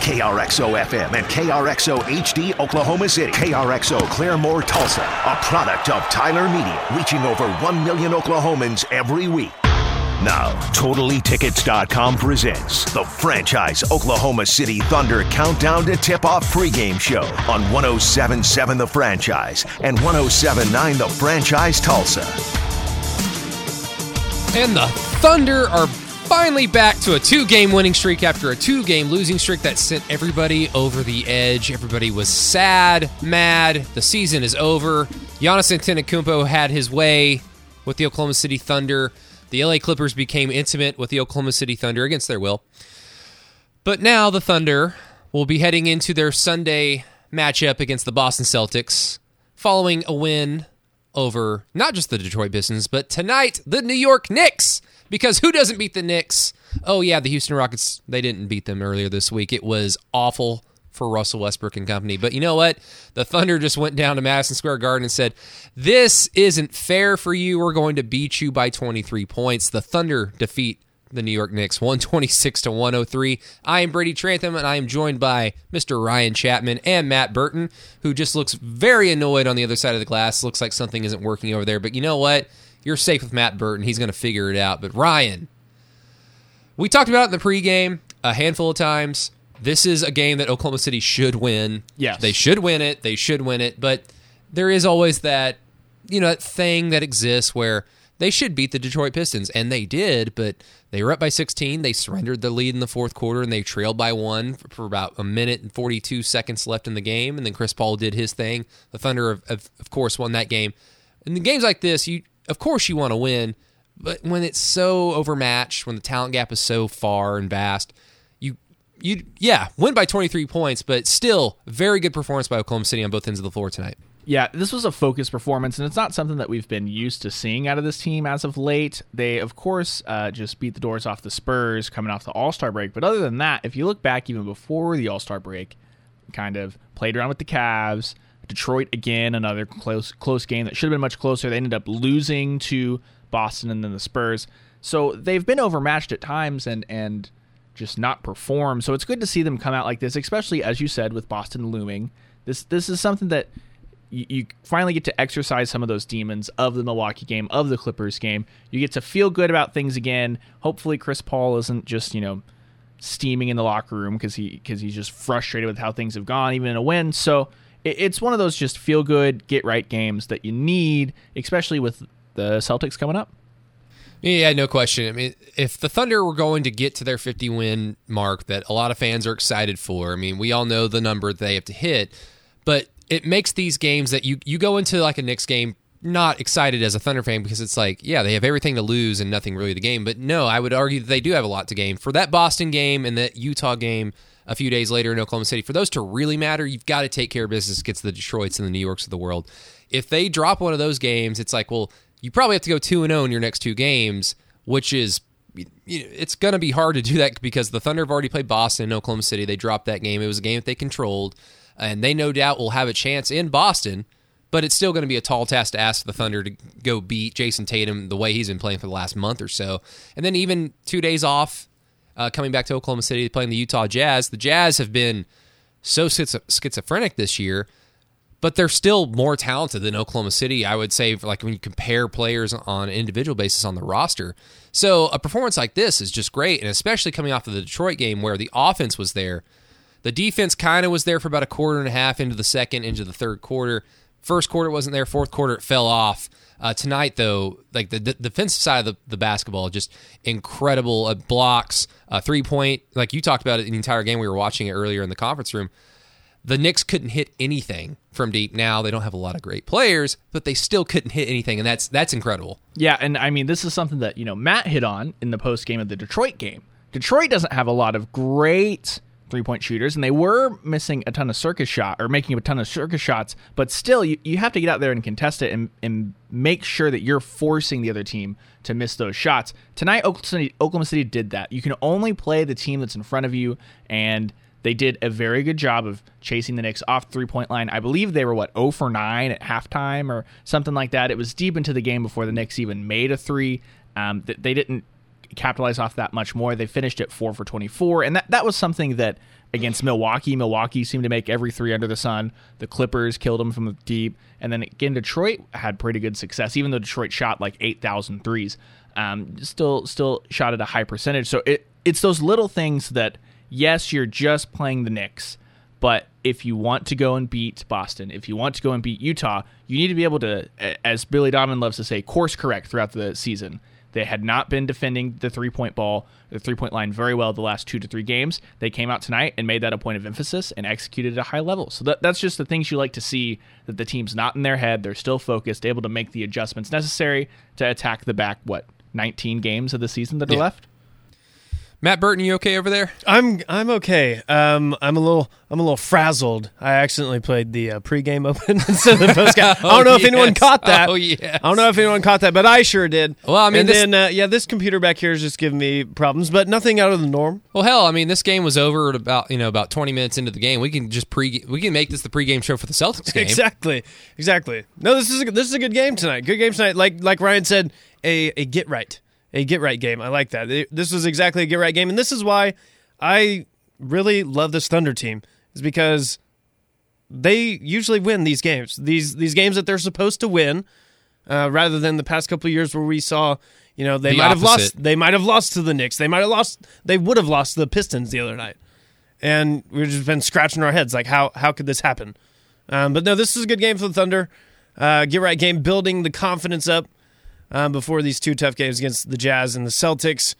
KRXO FM and KRXO HD Oklahoma City. KRXO Claremore Tulsa, a product of Tyler Media, reaching over 1 million Oklahomans every week. Now, TotallyTickets.com presents the franchise Oklahoma City Thunder Countdown to Tip Off pregame show on 1077 The Franchise and 1079 The Franchise Tulsa. And the Thunder are finally back to a two game winning streak after a two game losing streak that sent everybody over the edge. Everybody was sad, mad. The season is over. Giannis Antetokounmpo had his way with the Oklahoma City Thunder. The LA Clippers became intimate with the Oklahoma City Thunder against their will. But now the Thunder will be heading into their Sunday matchup against the Boston Celtics following a win over not just the Detroit Pistons, but tonight the New York Knicks. Because who doesn't beat the Knicks? Oh, yeah, the Houston Rockets, they didn't beat them earlier this week. It was awful for Russell Westbrook and company. But you know what? The Thunder just went down to Madison Square Garden and said, This isn't fair for you. We're going to beat you by 23 points. The Thunder defeat the New York Knicks 126 to 103. I am Brady Trantham and I am joined by Mr. Ryan Chapman and Matt Burton, who just looks very annoyed on the other side of the glass. Looks like something isn't working over there. But you know what? You're safe with Matt Burton. He's going to figure it out. But Ryan, we talked about it in the pregame a handful of times. This is a game that Oklahoma City should win. Yes. They should win it. They should win it. But there is always that, you know, that thing that exists where they should beat the Detroit Pistons, and they did, but they were up by 16. They surrendered the lead in the fourth quarter, and they trailed by one for, about a minute and 42 seconds left in the game. And then Chris Paul did his thing. The Thunder, of, of, of course, won that game. In the games like this, you of course you want to win, but when it's so overmatched, when the talent gap is so far and vast, you you yeah win by 23 points, but still very good performance by Oklahoma City on both ends of the floor tonight. Yeah, this was a focused performance, and it's not something that we've been used to seeing out of this team as of late. They, of course, uh, just beat the doors off the Spurs coming off the All Star break. But other than that, if you look back even before the All Star break, kind of played around with the Cavs. Detroit again, another close close game that should have been much closer. They ended up losing to Boston and then the Spurs. So they've been overmatched at times and and just not perform. So it's good to see them come out like this, especially as you said with Boston looming. This this is something that you, finally get to exercise some of those demons of the Milwaukee game, of the Clippers game. You get to feel good about things again. Hopefully, Chris Paul isn't just you know steaming in the locker room because he because he's just frustrated with how things have gone, even in a win. So it's one of those just feel good, get right games that you need, especially with the Celtics coming up. Yeah, no question. I mean, if the Thunder were going to get to their 50 win mark that a lot of fans are excited for, I mean, we all know the number they have to hit, but it makes these games that you you go into like a Knicks game not excited as a Thunder fan because it's like, yeah, they have everything to lose and nothing really to gain. But no, I would argue that they do have a lot to gain. For that Boston game and that Utah game a few days later in Oklahoma City, for those to really matter, you've got to take care of business against the Detroits and the New Yorks of the world. If they drop one of those games, it's like, well, you probably have to go 2 and 0 in your next two games, which is it's going to be hard to do that because the Thunder have already played Boston and Oklahoma City. They dropped that game. It was a game that they controlled and they no doubt will have a chance in Boston. But it's still going to be a tall task to ask the Thunder to go beat Jayson Tatum the way he's been playing for the last month or so. And then even two days off, uh, coming back to Oklahoma City playing the Utah Jazz. The Jazz have been so schizophrenic this year, but they're still more talented than Oklahoma City. I would say, like when you compare players on an individual basis on the roster. So a performance like this is just great, and especially coming off of the Detroit game where the offense was there the defense kind of was there for about a quarter and a half into the second, into the third quarter. First quarter wasn't there. Fourth quarter it fell off. Uh, tonight, though, like the, the, defensive side of the, the basketball, just incredible uh, blocks, uh, three point. Like you talked about it in the entire game. We were watching it earlier in the conference room. The Knicks couldn't hit anything from deep. Now they don't have a lot of great players, but they still couldn't hit anything, and that's that's incredible. Yeah, and I mean this is something that you know Matt hit on in the post game of the Detroit game. Detroit doesn't have a lot of great three point shooters, and they were missing a ton of circus shot or making a ton of circus shots. But still, you, you have to get out there and contest it and, and make sure that you're forcing the other team to miss those shots. Tonight, Oklahoma City, Oklahoma City did that. You can only play the team that's in front of you, and they did a very good job of chasing the Knicks off three point line. I believe they were what 0 for 9 at halftime or something like that. It was deep into the game before the Knicks even made a three. Um, they didn't capitalize off that much more. They finished at four for 24, and that, that was something that against Milwaukee. Milwaukee seemed to make every three under the sun. The Clippers killed them from deep. And then again, Detroit had pretty good success, even though Detroit shot like 8,000 threes. Um, still, still shot at a high percentage. So it, it's those little things that, yes, you're just playing the Knicks, but if you want to go and beat Boston, if you want to go and beat Utah, you need to be able to, as Billy Donovan loves to say, course correct throughout the season. They had not been defending the three point ball, the three point line very well the last two to three games. They came out tonight and made that a point of emphasis and executed at a high level. So that, that's just the things you like to see that the team's not in their head. They're still focused, able to make the adjustments necessary to attack the back, what, 19 games of the season that are Yeah. left? Matt Burton, you okay over there? I'm I'm okay. Um, I'm a little I'm a little frazzled. I accidentally played the uh, pregame open instead of the postgame. I don't know if anyone caught that. Oh, yes. I don't know if anyone caught that, but I sure did. Well, I mean, and this- then uh, yeah, this computer back here is just giving me problems, but nothing out of the norm. Well, hell, I mean, this game was over at about you know about 20 minutes into the game. We can just pre we can make this the pregame show for the Celtics game. Exactly, exactly. No, this is a, this is a good game tonight. Good game tonight. Like like Ryan said, a a get right, a get right game. I like that. This was exactly a get right game, and this is why I really love this Thunder team. Is because they usually win these games. These these games that they're supposed to win, uh, rather than the past couple of years where we saw. You know they The might have lost. They might have lost to the Knicks. They might have lost. They would have lost to the Pistons the other night, and we've just been scratching our heads like how how could this happen? Um, but no, this is a good game for the Thunder. Uh, get right game, building the confidence up um, before these two tough games against the Jazz and the Celtics.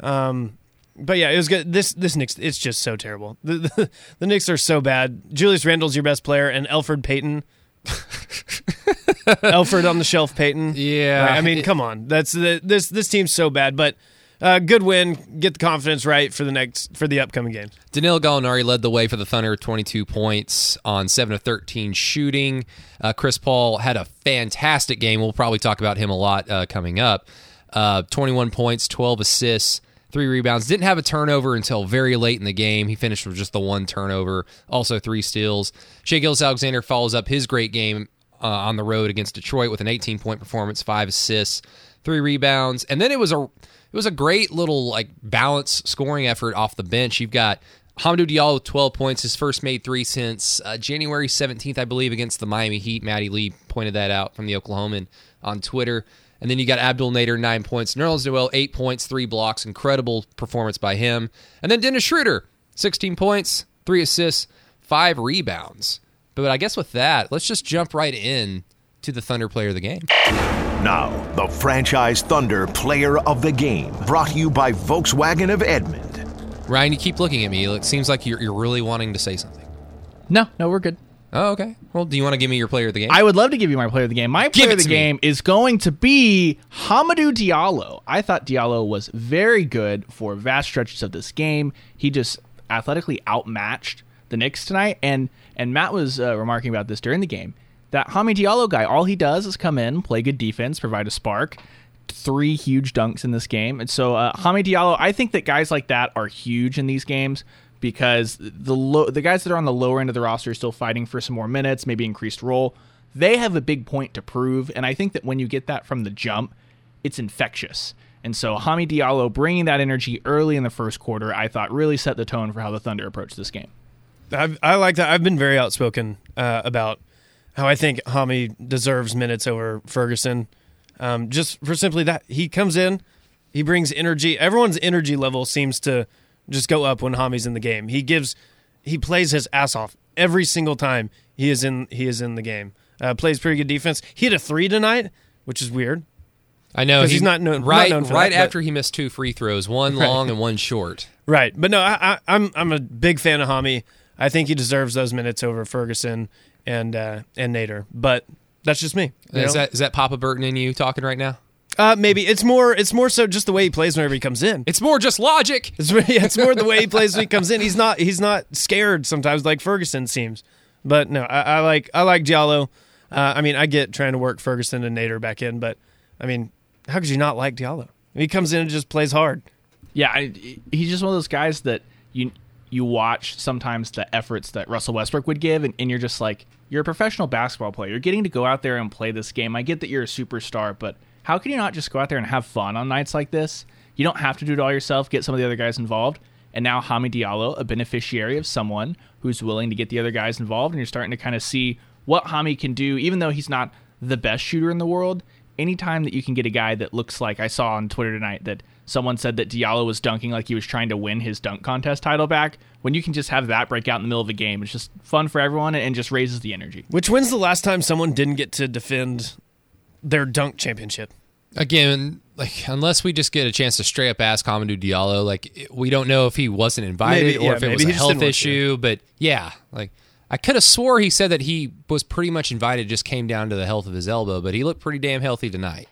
Um, but yeah, it was good. This this Knicks, it's just so terrible. The, the, the Knicks are so bad. Julius Randle's your best player, and Elfrid Payton. Elfrid on the shelf, Payton. Yeah. Right, I mean, come on. That's the, this this team's so bad, but uh, good win. Get the confidence right for the next for the upcoming games. Danilo Gallinari led the way for the Thunder, 22 points on 7 of 13 shooting. Uh, Chris Paul had a fantastic game. We'll probably talk about him a lot uh, coming up. Uh, 21 points, 12 assists, three rebounds. Didn't have a turnover until very late in the game. He finished with just the one turnover, also three steals. Shai Gilgeous-Alexander follows up his great game uh, on the road against Detroit with an 18 point performance, five assists, three rebounds, and then it was a it was a great little like balance scoring effort off the bench. You've got Hamidou Diallo with 12 points, his first made three since uh, January 17th, I believe, against the Miami Heat. Maddie Lee pointed that out from the Oklahoman on Twitter. And then you got Abdel Nader, nine points. Nerlens Noel, eight points, three blocks. Incredible performance by him. And then Dennis Schroeder, 16 points, three assists, five rebounds. But I guess with that, let's just jump right in to the Thunder player of the game. Now, the franchise Thunder player of the game, brought to you by Volkswagen of Edmond. Ryan, you keep looking at me. It seems like you're, you're really wanting to say something. No, no, we're good. Oh, okay. Well, do you want to give me your player of the game? I would love to give you my player of the game. My Give player it of the to me. game is going to be Hamidou Diallo. I thought Diallo was very good for vast stretches of this game. He just athletically outmatched the Knicks tonight, and and Matt was uh, remarking about this during the game. That Hami Diallo guy, all he does is come in, play good defense, provide a spark. Three huge dunks in this game, and so uh, Hami Diallo. I think that guys like that are huge in these games because the the guys that are on the lower end of the roster are still fighting for some more minutes, maybe increased role. They have a big point to prove, and I think that when you get that from the jump, it's infectious. And so Hami Diallo bringing that energy early in the first quarter, I thought really set the tone for how the Thunder approached this game. I've, I like that. I've been very outspoken uh, about how I think Hami deserves minutes over Ferguson. Um, just for simply that he comes in, he brings energy. Everyone's energy level seems to just go up when Hami's in the game. He gives, he plays his ass off every single time he is in. He is in the game. Uh, plays pretty good defense. He hit a three tonight, which is weird. I know 'Cause he's not known- not right known for right that, but- after he missed two free throws, one long and one short. Right, but no, I, I, I'm I'm a big fan of Hami. I think he deserves those minutes over Ferguson and uh, and Nader. But that's just me. Is know? that is that Papa Burton in you talking right now? Uh, maybe it's more. It's more so just the way he plays whenever he comes in. It's more just logic. It's, yeah, it's more the way he plays when he comes in. He's not. He's not scared sometimes like Ferguson seems. But no, I, I like. I like Diallo. Uh, I mean, I get trying to work Ferguson and Nader back in, but I mean, how could you not like Diallo? He comes in and just plays hard. Yeah, I, he's just one of those guys that you you watch sometimes the efforts that Russell Westbrook would give, and, and you're just like, you're a professional basketball player. You're getting to go out there and play this game. I get that you're a superstar, but how can you not just go out there and have fun on nights like this? You don't have to do it all yourself. Get some of the other guys involved. and now Hami Diallo, a beneficiary of someone who's willing to get the other guys involved, and you're starting to kind of see what Hami can do, even though he's not the best shooter in the world. Anytime that you can get a guy that looks like I saw on Twitter tonight that someone said that Diallo was dunking like he was trying to win his dunk contest title back, when you can just have that break out in the middle of a game, it's just fun for everyone and just raises the energy. Which when's the last time someone didn't get to defend their dunk championship? Again, like unless we just get a chance to straight up ask Hamidou Diallo, like we don't know if he wasn't invited Maybe- or yeah, if it was a health didn't want to. issue. But yeah, like I could have swore he said that he was pretty much invited, just came down to the health of his elbow, but he looked pretty damn healthy tonight.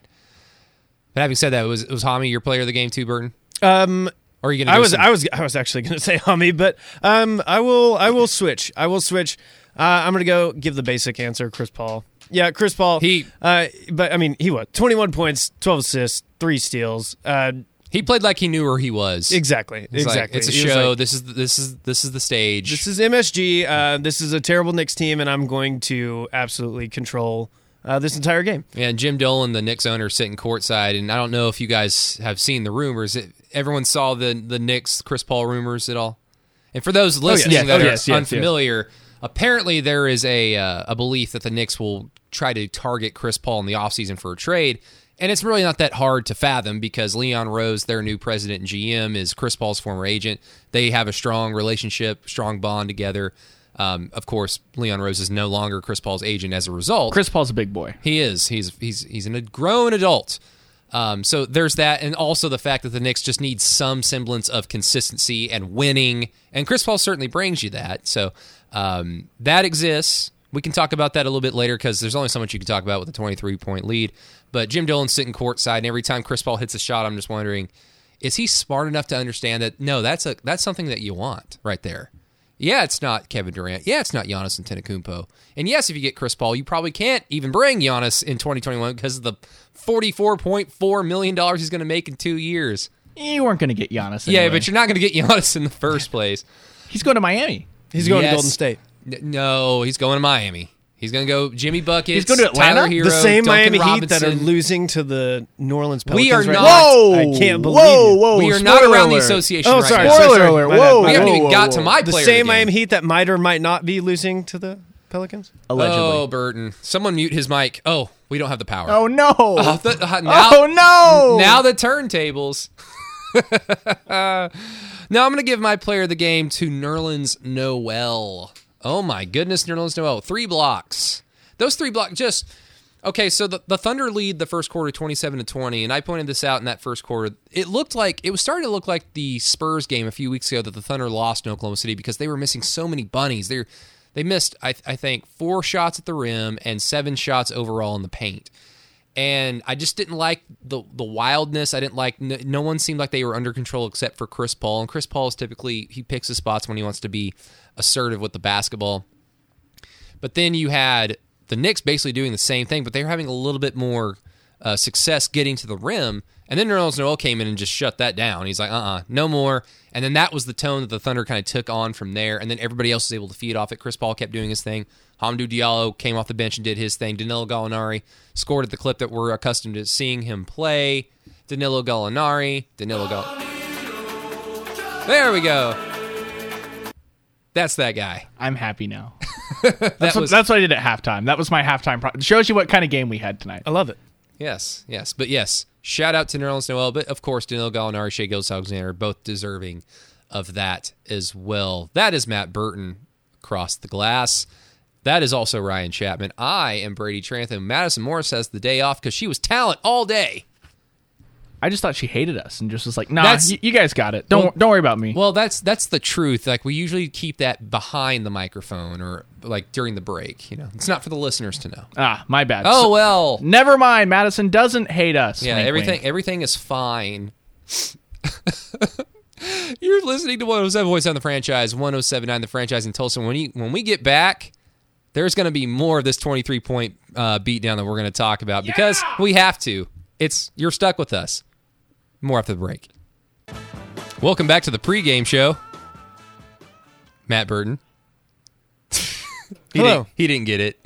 But having said that, was was Hami your player of the game too, Burton? Um, Or are you gonna? I was some- I was I was actually going to say Hummy, but um, I will I will switch. I will switch. Uh, I'm going to go give the basic answer. Chris Paul. Yeah, Chris Paul. He- Uh, but I mean, he what? 21 points, 12 assists, three steals. Uh, he played like he knew where he was. exactly. It's like, exactly. it's a He show. like, this is this is this is the stage. this is MSG. Uh, this is a terrible Knicks team, and I'm going to absolutely control uh, this entire game. Yeah, and Jim Dolan, the Knicks owner, sitting courtside, and I don't know if you guys have seen the rumors. It, everyone saw the the Knicks Chris Paul rumors at all. And for those listening yes. that Oh, are yes, yes, unfamiliar, apparently there is a uh, a belief that the Knicks will try to target Chris Paul in the offseason for a trade. And it's really not that hard to fathom because Leon Rose, their new president and GM, is Chris Paul's former agent. They have a strong relationship, strong bond together. Um, of course, Leon Rose is no longer Chris Paul's agent as a result. Chris Paul's a big boy. He is. He's he's he's a grown adult. Um, so there's that, and also the fact that the Knicks just need some semblance of consistency and winning, and Chris Paul certainly brings you that. So um, that exists. We can talk about that a little bit later because there's only so much you can talk about with a 23 point lead. But Jim Dolan's sitting courtside, and every time Chris Paul hits a shot, I'm just wondering, is he smart enough to understand that no, that's a that's something that you want right there. Yeah, it's not Kevin Durant. Yeah, it's not Giannis Antetokounmpo. And yes, if you get Chris Paul, you probably can't even bring Giannis in 2021 because of the 44.4 million dollars he's going to make in two years. You weren't going to get Giannis. Yeah, but you're not going to get Giannis in the first place. he's going to Miami. He's going Yes. to Golden State. No, he's going to Miami. He's going to go Jimmy Buckets. He's going to Atlanta? Tyler Herro, the same Duncan Miami Robinson. Heat that are losing to the New Orleans Pelicans. We are right not- now. Whoa! I can't believe Whoa! you. Whoa! We are not Spoiler around the association Oh, right sorry. now. Spoiler sorry. alert. My Whoa, We haven't even whoa, got whoa. to my The player. same of the game. Miami Heat that might or might not be losing to the Pelicans. Allegedly. Oh, Burton. Someone mute his mic. Oh, we don't have the power. Oh no! Oh, th- uh, now, oh no! Now the turntables. now I'm going to give my player of the game to Nerlens Noel. Oh my goodness, Nerlens Noel. Three blocks. Those three blocks just. Okay, so the, the Thunder lead the first quarter 27 to 20, and I pointed this out in that first quarter. It looked like it was starting to look like the Spurs game a few weeks ago that the Thunder lost in Oklahoma City because they were missing so many bunnies. They they missed I, I think four shots at the rim and seven shots overall in the paint and I just didn't like the the wildness. I didn't like no, no one seemed like they were under control except for Chris Paul. And Chris Paul is typically he picks his spots when he wants to be assertive with the basketball. But then you had the Knicks basically doing the same thing, but they were having a little bit more uh, success getting to the rim. And then Nerlens Noel came in and just shut that down. He's like, uh uh no more. And then that was the tone that the Thunder kind of took on from there. And then everybody else was able to feed off it. Chris Paul kept doing his thing. Hamidou Diallo came off the bench and did his thing. Danilo Gallinari scored at the clip that we're accustomed to seeing him play. Danilo Gallinari. Danilo Gall. There we go. That's that guy. I'm happy now. That That's, what, was that's what I did at halftime. That was my halftime. Pro- shows you what kind of game we had tonight. I love it. Yes, yes, but yes, shout out to Nerlens Noel, but of course Danilo Gallinari, Shai Gilgeous-Alexander, both deserving of that as well. That is Matt Burton across the glass. That is also Ryan Chapman. I am Brady Trantham. Madison Morris has the day off because she was talent all day. I just thought she hated us and just was like, "Nah, That's- y- you guys got it. Don't Well- don't worry about me." Well, that's that's the truth. Like we usually keep that behind the microphone or like during the break. You know, it's not for the listeners to know. ah, my bad. Oh So- well, never mind. Madison doesn't hate us. Yeah, Wink, everything wink. everything is fine. You're listening to 107.7 the franchise, 107.9 the franchise in Tulsa. When you when we get back, there's going to be more of this 23 point uh, beatdown that we're going to talk about because we have to. It's you're stuck with us. More after the break. Welcome back to the pregame show. Matt Burton. he, Hello. didn't, he didn't get it.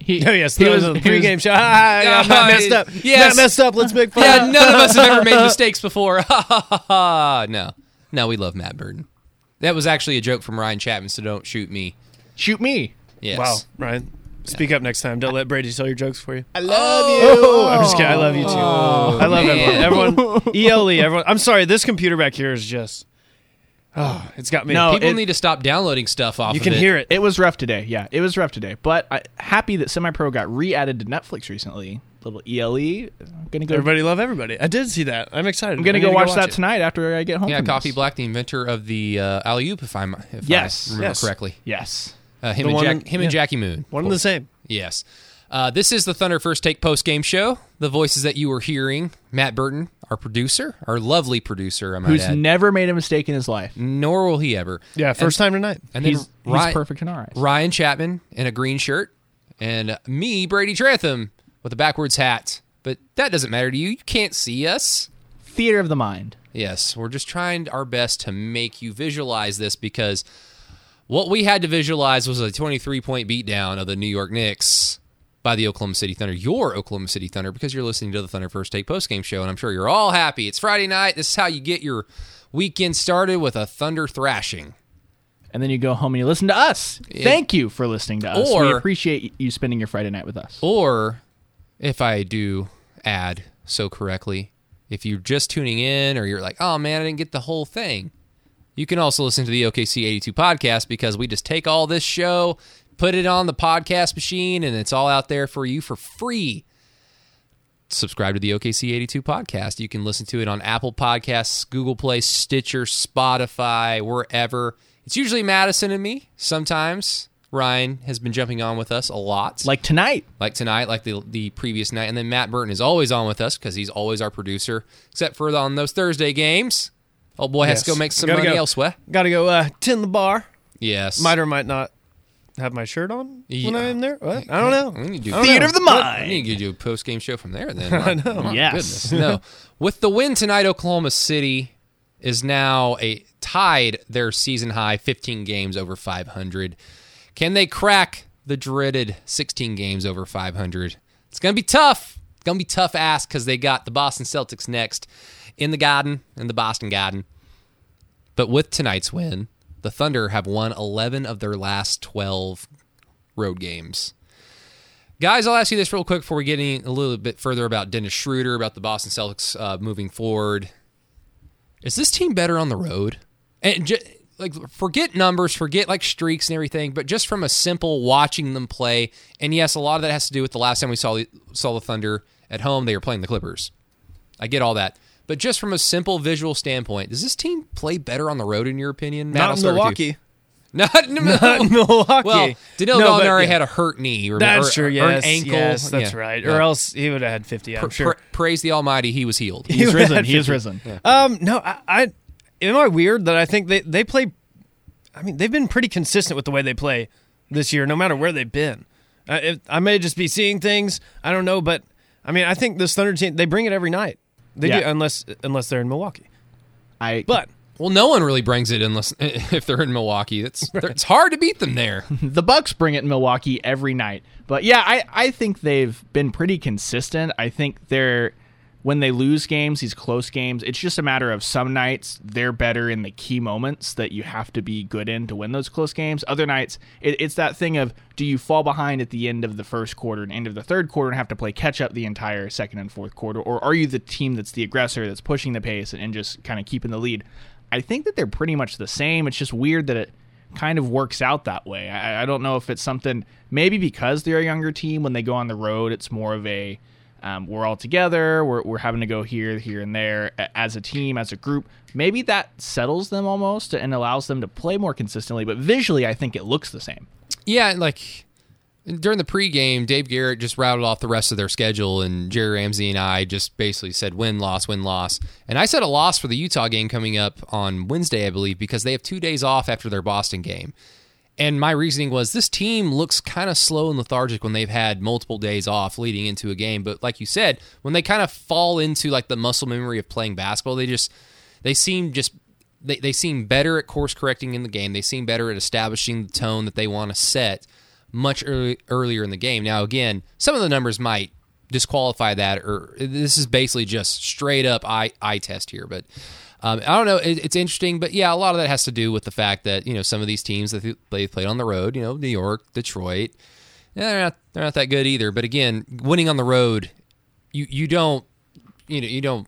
He, Oh yes, he was was, a pregame show. Ah, yeah, Ah, Matt messed up. yes. Matt messed up. Let's make fun. Yeah, none of us have ever made mistakes before. Ha ha ha ha. No. No, we love Matt Burton. That was actually a joke from Ryan Chapman, so don't shoot me. Shoot me. Yes. Wow, Ryan. Speak up next time. Don't let Brady tell your jokes for you. I love Oh, I'm just kidding. I love you too. I love man. everyone. Everyone, ELE, everyone. I'm sorry. This computer back here is just. Oh, it's got me. No, People it- need to stop downloading stuff off you of can it. hear it. It was rough today. Yeah, it was rough today. But I, happy that Semi Pro got re-added to Netflix recently. Little ELE. I'm gonna go. Everybody love everybody. I did see that. I'm excited. I'm gonna I go need to watch that it. tonight after I get home. Yeah, from Coffee this. Black, the inventor of the uh, alley oop, if I'm if Yes, I remember yes. correctly. Yes. Uh, him The and Jack, in- him yeah. and Jackie Moon. One and the same. Yes. Uh, this is the Thunder First Take post game show. The voices that you were hearing: Matt Burton, our producer, our lovely producer, I might Who's add. never made a mistake in his life. Nor will he ever. Yeah, first time tonight. And then He's, he's perfect in our eyes. Ryan Chapman in a green shirt, and me, Brady Trantham, with a backwards hat. But that doesn't matter to you. You can't see us. Theater of the mind. Yes, we're just trying our best to make you visualize this because what we had to visualize was a 23 point beatdown of the New York Knicks by the Oklahoma City Thunder. Your Oklahoma City Thunder because you're listening to the Thunder First Take post game show, and I'm sure you're all happy. It's Friday night. This is how you get your weekend started with a Thunder thrashing. And then you go home and you listen to us. Thank you for listening to us. Or, we appreciate you spending your Friday night with us. Or, if I do add so correctly, if you're just tuning in or you're like, oh man, I didn't get the whole thing, you can also listen to the OKC 82 podcast because we just take all this show, put it on the podcast machine, and it's all out there for you for free. Subscribe to the OKC 82 podcast. You can listen to it on Apple Podcasts, Google Play, Stitcher, Spotify, wherever. It's usually Madison and me. Sometimes Ryan has been jumping on with us a lot Like tonight. like tonight, like the the previous night, and then Matt Burton is always on with us because he's always our producer, except for on those Thursday games. Oh boy, has to go make some Gotta money go. elsewhere. Got to go uh, tin the bar. Yes, Might or might not have my shirt on when Yeah. I'm there. What? I don't know. We need to do I Theater know. of the mind. I need to do a post game show from there. Then I know. Yes. Goodness. No, with the win tonight, Oklahoma City is now a tied their season high 15 games over 500. Can they crack the dreaded 16 games over 500? It's gonna be tough. It's gonna be tough ass because they got the Boston Celtics next in the Garden in the Boston Garden. But with tonight's win, the Thunder have won 11 of their last 12 road games. Guys, I'll ask you this real quick before we get in a little bit further about Dennis Schroeder, about the Boston Celtics uh, moving forward. Is this team better on the road? And ju- like, forget numbers, forget like streaks and everything, but just from a simple watching them play. And yes, a lot of that has to do with the last time we saw saw the Thunder at home. They were playing the Clippers. I get all that, but just from a simple visual standpoint, does this team play better on the road in your opinion? Matt, I'll Not in with you. Milwaukee. Not in Not in Milwaukee. Well, Danilo No, but Gallinari yeah. had a hurt knee. Or, That's or, true. or Yes, an ankle. yes, that's Yeah. right. Yeah. Or else he would have had 50. I'm Pra- sure. praise the Almighty, he was healed. He's You risen. had He is 50. risen. Um, no, I, I am I weird that I think they they play. I mean, they've been pretty consistent with the way they play this year, no matter where they've been. Uh, it, I may just be seeing things. I don't know, but I mean, I think this Thunder team they bring it every night. They Yeah. do, unless unless they're in Milwaukee. I But Well, no one really brings it unless if they're in Milwaukee. It's it's hard to beat them there. the Bucks bring it in Milwaukee every night. But yeah, I, I think they've been pretty consistent. I think they're when they lose games, these close games, it's just a matter of some nights they're better in the key moments that you have to be good in to win those close games. Other nights, it, it's that thing of do you fall behind at the end of the first quarter and end of the third quarter and have to play catch up the entire second and fourth quarter, or are you the team that's the aggressor that's pushing the pace and, and just kind of keeping the lead? I think that they're pretty much the same. It's just weird that it kind of works out that way. I, I don't know if it's something maybe because they're a younger team when they go on the road, it's more of a um, we're all together. We're, we're having to go here, here, and there as a team, as a group. Maybe that settles them almost and allows them to play more consistently. But visually, I think it looks the same. Yeah, like during the pregame, Dave Garrett just routed off the rest of their schedule, and Jerry Ramsey and I just basically said win, loss, win, loss. And I said a loss for the Utah game coming up on Wednesday, I believe, because they have two days off after their Boston game. And my reasoning was this team looks kind of slow and lethargic when they've had multiple days off leading into a game. But like you said, when they kind of fall into like the muscle memory of playing basketball, they just they seem just they, they seem better at course correcting in the game. They seem better at establishing the tone that they want to set much early, earlier in the game. Now, again, some of the numbers might disqualify that, or this is basically just straight up eye eye test here. But Um, I don't know. It, it's interesting, but yeah, a lot of that has to do with the fact that you know some of these teams that they played on the road, you know, New York, Detroit, yeah, they're not they're not that good either. But again, winning on the road, you you don't you know you don't.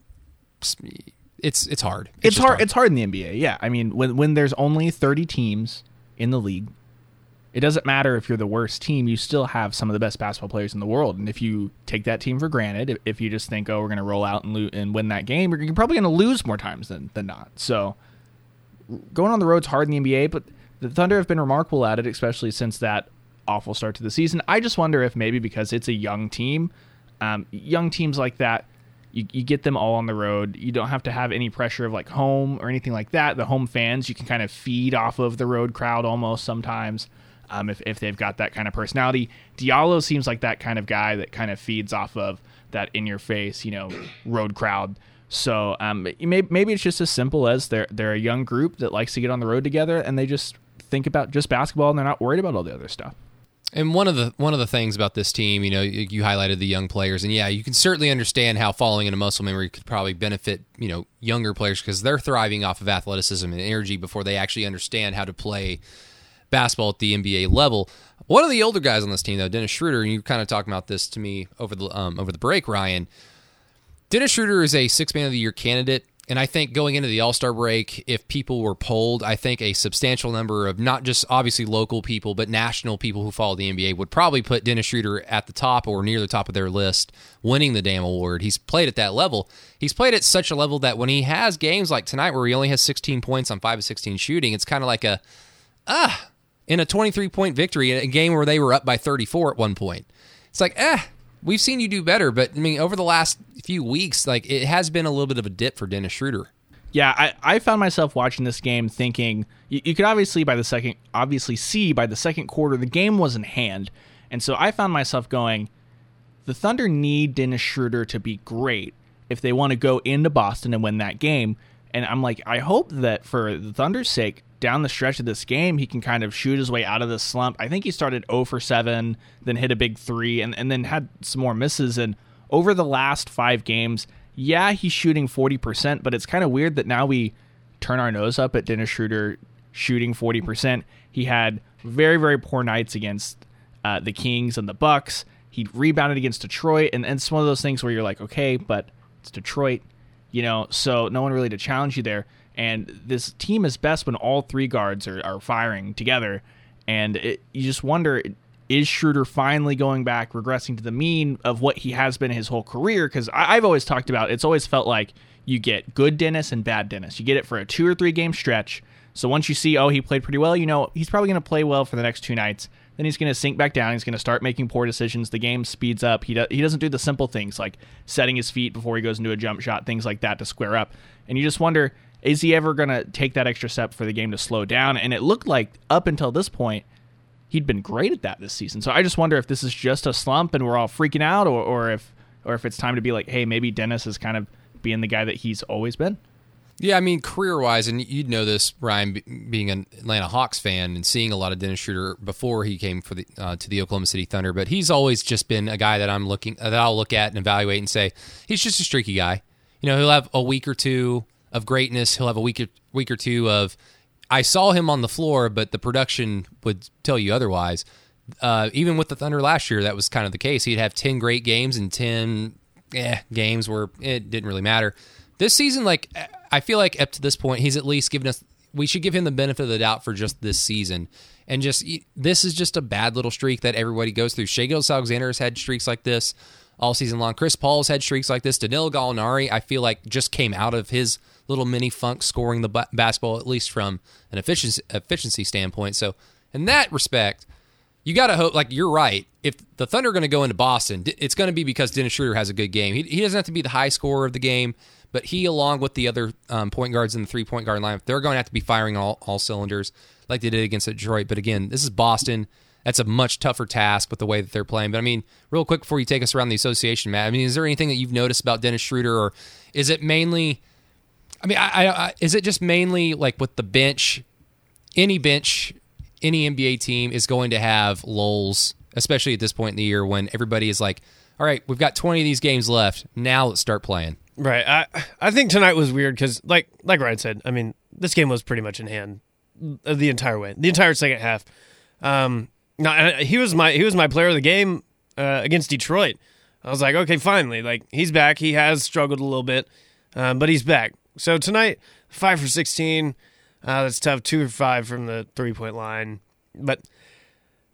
It's it's hard. It's, it's hard, hard. It's hard in the NBA. Yeah, I mean when when there's only 30 teams in the league, it doesn't matter if you're the worst team. You still have some of the best basketball players in the world, and if you take that team for granted, if, you just think, oh, we're going to roll out and lo- and win that game, you're probably going to lose more times than than not. So going on the road's hard in the NBA, but the Thunder have been remarkable at it, especially since that awful start to the season. I just wonder if maybe because it's a young team, um, young teams like that, you, you get them all on the road. You don't have to have any pressure of like home or anything like that. The home fans, you can kind of feed off of the road crowd almost sometimes. Um, if, if they've got that kind of personality, Diallo seems like that kind of guy that kind of feeds off of that in your face, you know, road crowd. So um, maybe it's just as simple as they're they're a young group that likes to get on the road together, and they just think about just basketball, and they're not worried about all the other stuff. And one of the one of the things about this team, you know, you, you, highlighted the young players, and yeah, you can certainly understand how falling into muscle memory could probably benefit you know younger players because they're thriving off of athleticism and energy before they actually understand how to play basketball at the NBA level. One of the older guys on this team, though, Dennis Schroeder, and you kind of talking about this to me over the um, over the break, Ryan. Dennis Schroeder is a six man of the year candidate. And I think going into the All Star break, if people were polled, I think a substantial number of not just obviously local people, but national people who follow the NBA would probably put Dennis Schroeder at the top or near the top of their list, winning the damn award. He's played at that level. He's played at such a level that when he has games like tonight where he only has 16 points on 5 of 16 shooting, it's kind of like a, ah, in a 23 point victory in a game where they were up by 34 at one point. It's like, eh, we've seen you do better, but I mean, over the last few weeks, like it has been a little bit of a dip for Dennis Schroeder. Yeah, I, I found myself watching this game thinking you, you could obviously by the second obviously see by the second quarter the game was in hand, and so I found myself going, the Thunder need Dennis Schroeder to be great if they want to go into Boston and win that game. And I'm like, I hope that for the Thunder's sake, down the stretch of this game, he can kind of shoot his way out of this slump. I think he started 0 for 7, then hit a big three, and, and then had some more misses. And over the last five games, yeah, he's shooting 40%, but it's kind of weird that now we turn our nose up at Dennis Schroeder shooting 40%. He had very, very poor nights against uh, the Kings and the Bucks. He rebounded against Detroit, and, and it's one of those things where you're like, okay, but it's Detroit, you know, so no one really to challenge you there. And this team is best when all three guards are, are firing together. And it, you just wonder is Schroeder finally going back, regressing to the mean of what he has been his whole career? Because I've always talked about it's always felt like you get good Dennis and bad Dennis. You get it for a two or three game stretch. So once you see, oh, he played pretty well, you know, he's probably going to play well for the next two nights. Then he's going to sink back down. He's going to start making poor decisions. The game speeds up. He, do, he doesn't do the simple things like setting his feet before he goes into a jump shot, things like that to square up. And you just wonder, is he ever going to take that extra step for the game to slow down? And it looked like up until this point, he'd been great at that this season. So I just wonder if this is just a slump and we're all freaking out, or, or if or if it's time to be like, hey, maybe Dennis is kind of being the guy that he's always been. Yeah, I mean, career wise, and you'd know this, Ryan, being an Atlanta Hawks fan and seeing a lot of Dennis Schroeder before he came for the uh, to the Oklahoma City Thunder. But he's always just been a guy that I'm looking that I'll look at and evaluate and say he's just a streaky guy. You know, he'll have a week or two of greatness. He'll have a week or, week or two of I saw him on the floor, but the production would tell you otherwise. Uh, even with the Thunder last year, that was kind of the case. He'd have ten great games and ten eh, games where it didn't really matter. This season, like I feel like up to this point, he's at least given us. We should give him the benefit of the doubt for just this season, and just this is just a bad little streak that everybody goes through. Shai Gilgeous-Alexander has had streaks like this all season long. Chris Paul's had streaks like this. Danilo Gallinari, I feel like just came out of his little mini funk scoring the b- basketball, at least from an efficiency efficiency standpoint. So, in that respect, you got to hope. Like you're right. If the Thunder are going to go into Boston, it's going to be because Dennis Schroeder has a good game. He, he doesn't have to be the high scorer of the game, but he, along with the other um, point guards in the three point guard line, they're going to have to be firing all, all cylinders like they did against Detroit. But again, this is Boston. That's a much tougher task with the way that they're playing. But I mean, real quick before you take us around the association, Matt. I mean, is there anything that you've noticed about Dennis Schroeder, or is it mainly? I mean, I, I, is it just mainly like with the bench? Any bench, any NBA team is going to have lulls, especially at this point in the year when everybody is like, "All right, we've got 20 of these games left. Now let's start playing." Right. I I think tonight was weird because, like like Ryan said, I mean, this game was pretty much in hand the entire way, the entire second half. Um, now he was my he was my player of the game uh, against Detroit. I was like, okay, finally, like he's back. He has struggled a little bit, um, but he's back. So tonight, five for sixteen. Uh, that's tough. Two for five from the three point line, but.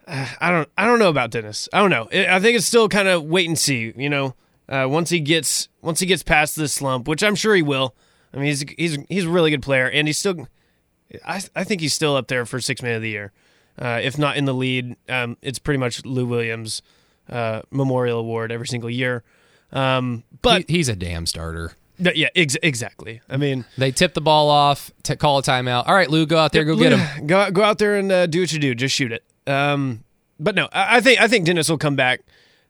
Uh, I don't. I don't know about Dennis. I don't know. I think it's still kind of wait and see. You know, uh, once he gets once he gets past this slump, which I'm sure he will. I mean, he's he's he's a really good player, and he's still. I I think he's still up there for six man of the year, uh, if not in the lead. Um, it's pretty much Lou Williams uh, Memorial Award every single year. Um, but he, he's a damn starter. Yeah, ex- exactly. I mean, they tip the ball off, t- call a timeout. All right, Lou, go out there, go get him. Go go out there and uh, do what you do. Just shoot it. Um, but no, I, I, think I think Dennis will come back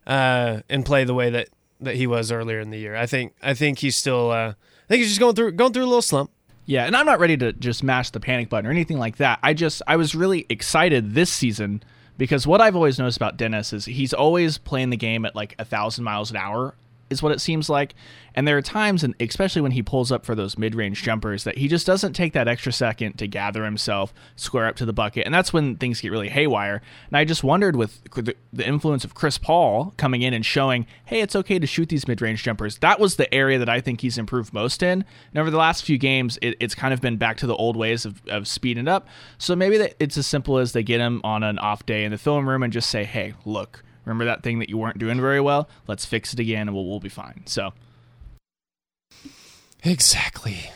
uh, and play the way that, that he was earlier in the year. I think I think he's still. Uh, I think he's just going through going through a little slump. Yeah, and I'm not ready to just mash the panic button or anything like that. I just I was really excited this season because what I've always noticed about Dennis is he's always playing the game at like a thousand miles an hour is what it seems like. And there are times, and especially when he pulls up for those mid-range jumpers, that he just doesn't take that extra second to gather himself, square up to the bucket, and that's when things get really haywire. And I just wondered with the influence of Chris Paul coming in and showing, hey, it's okay to shoot these mid-range jumpers. That was the area that I think he's improved most in. And over the last few games, it, it's kind of been back to the old ways of, of speeding up. So maybe it's as simple as they get him on an off day in the film room and just say, hey, look Remember that thing that you weren't doing very well? Let's fix it again and we'll, we'll be fine. So. Exactly.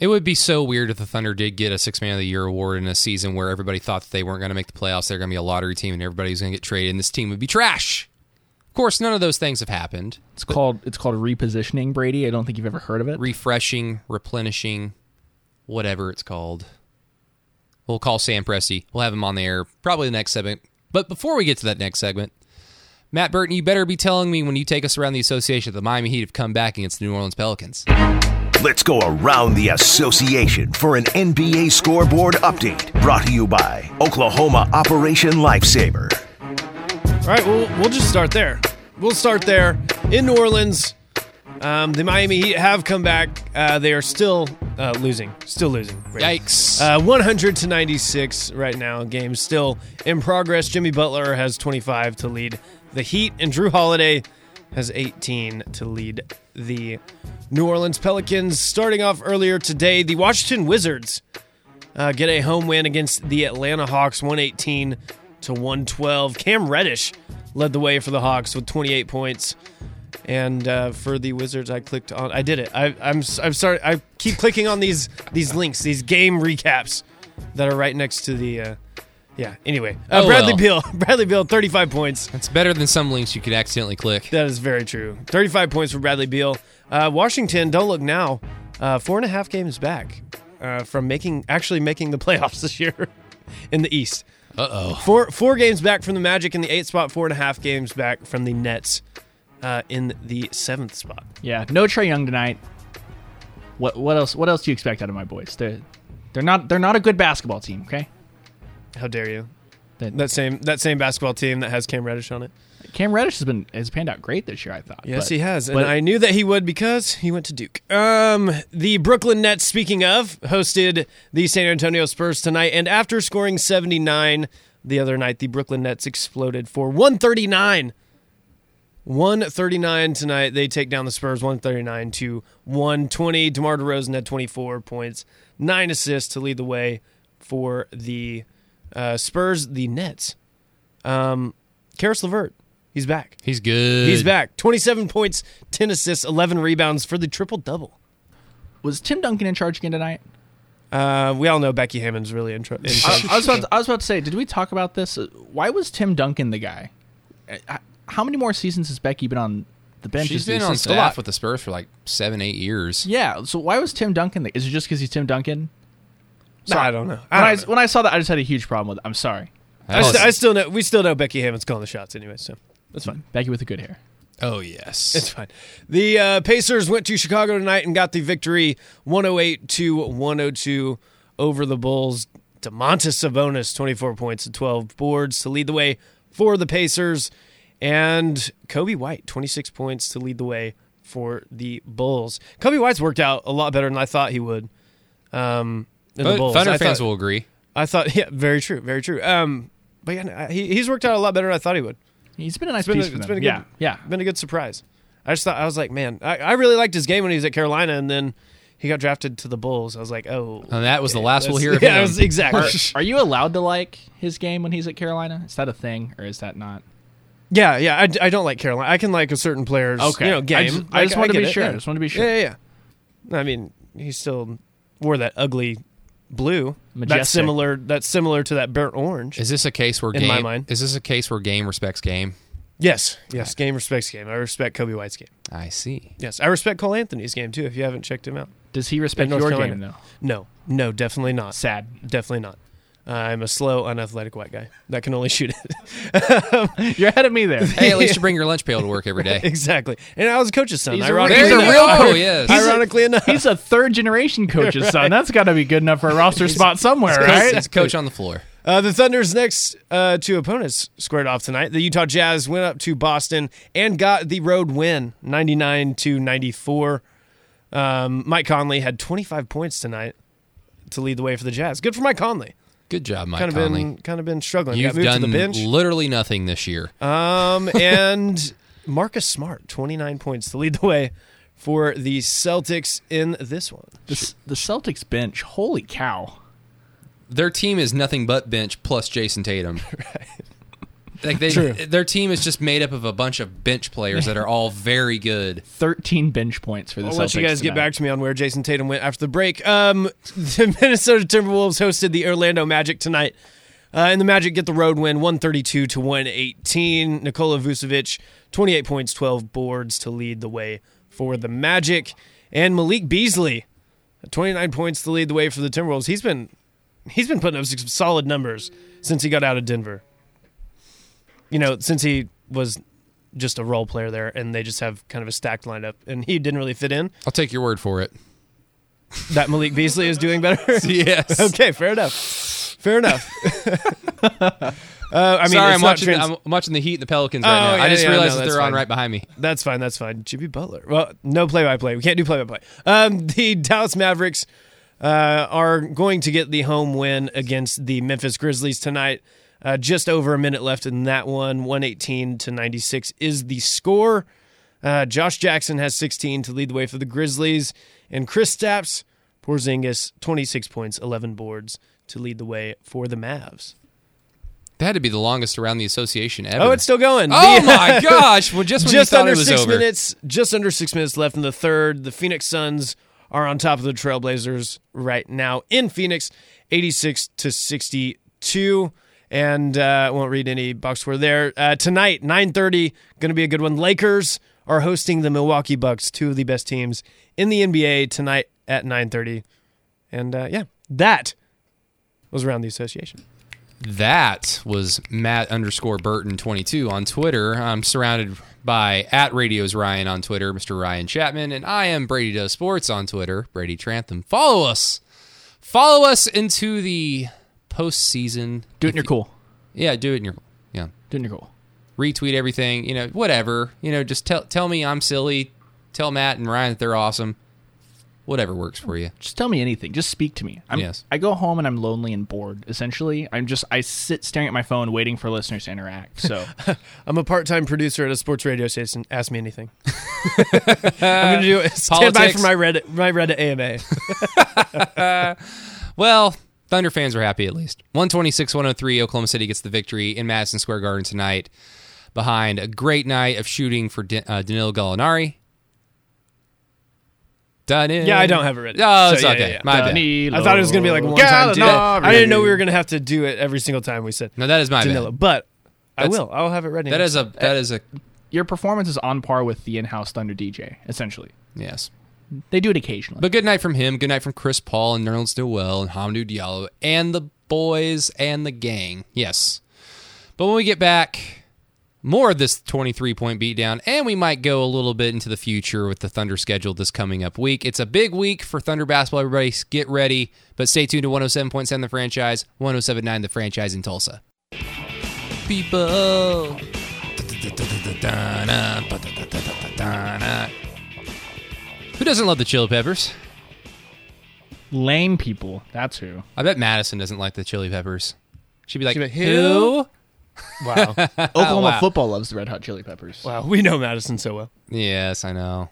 It would be so weird if the Thunder did get a Six Man of the Year award in a season where everybody thought that they weren't going to make the playoffs. They're going to be a lottery team and everybody's going to get traded, and this team would be trash. Of course, none of those things have happened. It's called it's called repositioning, Brady. I don't think you've ever heard of it. Refreshing, replenishing, whatever it's called. We'll call Sam Presti. We'll have him on the air probably the next segment. But before we get to that next segment, Matt Burton, you better be telling me when you take us around the association that the Miami Heat have come back against the New Orleans Pelicans. Let's go around the association for an NBA scoreboard update brought to you by Oklahoma Operation Lifesaver. All right, well, we'll just start there. We'll start there in New Orleans. Um, the Miami Heat have come back. Uh, they are still uh, losing, still losing. Yikes! Uh, 100 to 96 right now. Game still in progress. Jimmy Butler has 25 to lead the Heat, and Jrue Holiday has 18 to lead the New Orleans Pelicans. Starting off earlier today, the Washington Wizards uh, get a home win against the Atlanta Hawks, 118 to 112. Cam Reddish led the way for the Hawks with 28 points. And uh, for the Wizards, I clicked on. I did it. I, I'm I'm sorry. I keep clicking on these these links, these game recaps that are right next to the uh, yeah. Anyway, uh, Oh, Bradley well. Beal. Bradley Beal, 35 points. That's better than some links you could accidentally click. That is very true. 35 points for Bradley Beal. Uh, Washington, don't look now. Uh, four and a half games back uh, from making actually making the playoffs this year in the East. Uh oh. Four four games back from the Magic in the eighth spot. Four and a half games back from the Nets uh, in the seventh spot. Yeah, no Trae Young tonight. What what else? What else do you expect out of my boys? They're they're not they're not a good basketball team. Okay, How dare you? That- That same that same basketball team that has Cam Reddish on it. Cam Reddish has been has panned out great this year. I thought. Yes, but- he has, and but- I knew that he would because he went to Duke. Um, the Brooklyn Nets, speaking of, hosted the San Antonio Spurs tonight, and after scoring 79 the other night, the Brooklyn Nets exploded for 139. 139 tonight. They take down the Spurs 139 to 120. DeMar DeRozan had 24 points, nine assists to lead the way for the uh, Spurs. The Nets. Um, Caris LeVert, he's back. He's good. He's back. 27 points, 10 assists, 11 rebounds for the triple double. was Tim Duncan in charge again tonight? Uh, we all know Becky Hammon's really in, tr- in I, charge. I was about to, I was about to say, did we talk about this? Uh, Why was Tim Duncan the guy? Uh, How many more seasons has Becky been on the bench? She's Is the been on staff with the Spurs for like seven, eight years. Yeah. So why was Tim Duncan? The, is it just because he's Tim Duncan? Nah, I don't know. When I I, don't know. when I saw that, I just had a huge problem with it. I'm sorry. I, st- I still know. We still know Becky Hammon's calling the shots anyway, so that's fine. Becky with the good hair. oh yes. It's fine. The uh, Pacers went to Chicago tonight and got the victory, 108 to 102 over the Bulls. Domantas Sabonis, 24 points and 12 boards to lead the way for the Pacers, and Coby White, 26 points to lead the way for the Bulls. Coby White's worked out a lot better than I thought he would. Um, in the Bulls. Thunder I fans thought, will agree. I thought, yeah, very true, very true. Um, but yeah, he, he's worked out a lot better than I thought he would. He's been a nice It's been, piece a, for it's them. been a good, yeah, yeah. been a good surprise. I just thought I was like, man, I, I really liked his game when he was at Carolina, and then he got drafted to the Bulls. I was like, oh, And that was the last we'll hear of yeah, him. it was- exactly. Are you allowed to like his game when he's at Carolina? Is that a thing, or is that not? yeah, yeah. I, I don't like Carolina. I can like a certain player's Okay. you know I game. just- I just wanted to be it, sure. Yeah. I just want to be sure. Yeah, yeah, yeah. I mean, he still wore that ugly blue. That's similar. That's similar to that burnt orange. Is this a case where In game? my mind. Is this a case where game respects game? yes, yes. Game respects game. I respect Coby White's game. I see. Yes, I respect Cole Anthony's game too. If you haven't checked him out, Does he respect North your Carolina. game though? no, no, definitely not. Sad. Definitely not. I'm a slow, unathletic white guy that can only shoot it. You're ahead of me there. Hey, at least you bring your lunch pail to work every day. exactly. And I was a coach's son. He's a- ironically, he's a enough. real oh, coach. yes. ironically enough. He's a third generation coach's son. That's got to be good enough for a roster spot somewhere, Coach- right? It's coach on the floor. Uh, the Thunder's next uh, two opponents squared off tonight. The Utah Jazz went up to Boston and got the road win, 99 to 94. Um, Mike Conley had 25 points tonight to lead the way for the Jazz. Good for Mike Conley. Good job, Mike Kind of Conley. been kind of been struggling. You've got moved done to the bench. literally nothing this year. Um, and Marcus Smart, 29 points to lead the way for the Celtics in this one. The, the Celtics bench, holy cow. Their team is nothing but bench plus Jayson Tatum. Like they, True. their team is just made up of a bunch of bench players that are all very good. 13 bench points for the I'll Celtics. let you guys get back to me on where Jayson Tatum went after the break. Um, the Minnesota Timberwolves hosted the Orlando Magic tonight. Uh, and the Magic get the road win 132 to 118. Nikola Vucevic, 28 points, 12 boards to lead the way for the Magic. And Malik Beasley, 29 points to lead the way for the Timberwolves. He's been he's been putting up some solid numbers since he got out of Denver. You know, since he was just a role player there and they just have kind of a stacked lineup and he didn't really fit in. I'll take your word for it. That Malik Beasley is doing better. Yes. okay, fair enough. Fair enough. uh, I mean, Sorry, I'm watching. trans- I'm watching the Heat and the Pelicans right Oh, now. I just yeah, realized no, that they're on right behind me. That's fine. That's fine. Jimmy Butler. Well, no play-by-play. We can't do play-by-play. Um, the Dallas Mavericks uh, are going to get the home win against the Memphis Grizzlies tonight. Uh, just over a minute left in that one. 118 to 96 is the score. Uh, Josh Jackson has 16 to lead the way for the Grizzlies, and Kristaps, Porzingis, 26 points, 11 boards to lead the way for the Mavs. That had to be the longest around the association ever. Oh, it's still going. Oh The- my gosh! Well, just when just under six over. minutes. Just under six minutes left in the third. The Phoenix Suns are on top of the Trailblazers right now in Phoenix, eighty-six to sixty-two. And uh, won't read any box score there. Uh, tonight, nine thirty, going to be a good one. Lakers are hosting the Milwaukee Bucks, two of the best teams in the NBA tonight at nine thirty. And uh, yeah, that was around the association. That was Matt underscore Burton twenty two on Twitter. I'm surrounded by at Radios Ryan on Twitter, Mr. Ryan Chapman, and I am Brady Does Sports on Twitter, Brady Trantham. Follow us. Follow us into the postseason. Do it in your cool. Yeah, do it in your yeah. Do it in your cool. Retweet everything, you know, whatever. You know, just tell tell me I'm silly. Tell Matt and Ryan that they're awesome. Whatever works for you. Just tell me anything. Just speak to me. I'm, Yes. I go home and I'm lonely and bored. Essentially, I'm just I sit staring at my phone, waiting for listeners to interact. So I'm a part-time producer at a sports radio station. Ask me anything. I'm going to do it. Stand by Politics. for my Reddit, my Reddit AMA. Well, Thunder fans are happy at least. 126 103, Oklahoma City gets the victory in Madison Square Garden tonight behind a great night of shooting for Dan- uh, Danilo Gallinari. Done in. Yeah, I don't have it ready. Oh, it's So, yeah, okay. yeah, yeah. My bad. Danilo I thought it was going to be like one-time do. Gallinari. I didn't know we were going to have to do it every single time we said No, that is my Danilo, bad. but I That's- will. I'll have it ready. That next is a that is a your performance is on par with the in-house Thunder DJ. Essentially, yes. They do it occasionally. But good night from him. Good night from Chris Paul and Nerlens Noel and Hamidou Diallo and the boys and the gang. Yes. But when we get back, more of this 23 point beatdown, and we might go a little bit into the future with the Thunder schedule this coming up week. It's a big week for Thunder basketball. Everybody get ready. But stay tuned to 107.7 The Franchise, 107.9 The Franchise in Tulsa. People. Doesn't love the Chili Peppers? Lame people. That's who. I bet Madison doesn't like the Chili Peppers. She'd be like, She'd be like, who? Wow. Oklahoma wow. football loves the Red Hot Chili Peppers. wow. We know Madison so well. Yes, I know.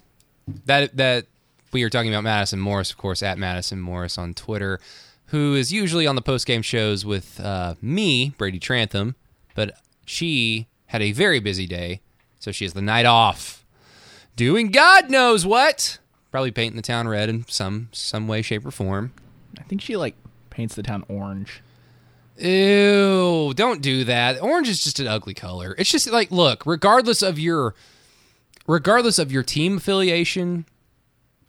That that we are talking about Madison Morris, of course, at Madison Morris on Twitter, who is usually on the post game shows with uh, me, Brady Trantham, but she had a very busy day, so she has the night off, doing God knows what. Probably painting the town red in some some way, shape, or form. I think she like paints the town orange. Ew, don't do that. Orange is just an ugly color. It's just like look, regardless of your regardless of your team affiliation,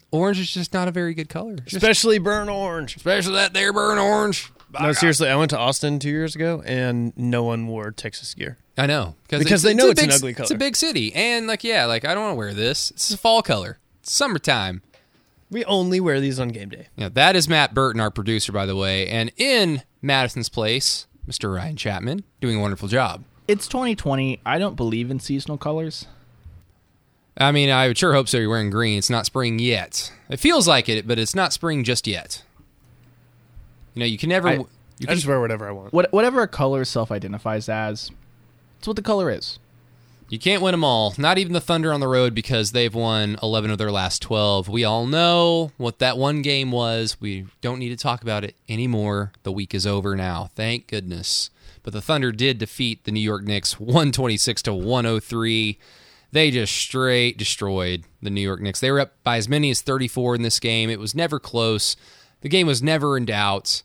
orange is just not a very good color. Just- Especially burnt orange. especially that there burn orange. No, seriously, I went to Austin two years ago and no one wore Texas gear. I know Because they know a it's an big- ugly It's a big city, and like yeah, like I don't want to wear this. It's a fall color. It's summertime. We only wear these on game day. Yeah, that is Matt Burton, our producer, by the way, and in Madison's place, Mr. Ryan Chapman, doing a wonderful job. It's 2020. I don't believe in seasonal colors. I mean, I would sure hope so. You're wearing green. It's not spring yet. It feels like it, but it's not spring just yet. You know, you can never. I- you I just wear whatever I want. What, whatever a color self-identifies as, it's what the color is. You can't win them all. Not even the Thunder on the road because they've won 11 of their last 12. We all know what that one game was. We don't need to talk about it anymore. The week is over now. Thank goodness. But the Thunder did defeat the New York Knicks 126 to 103. They just straight destroyed the New York Knicks. They were up by as many as 34 in this game. It was never close. The game was never in doubt.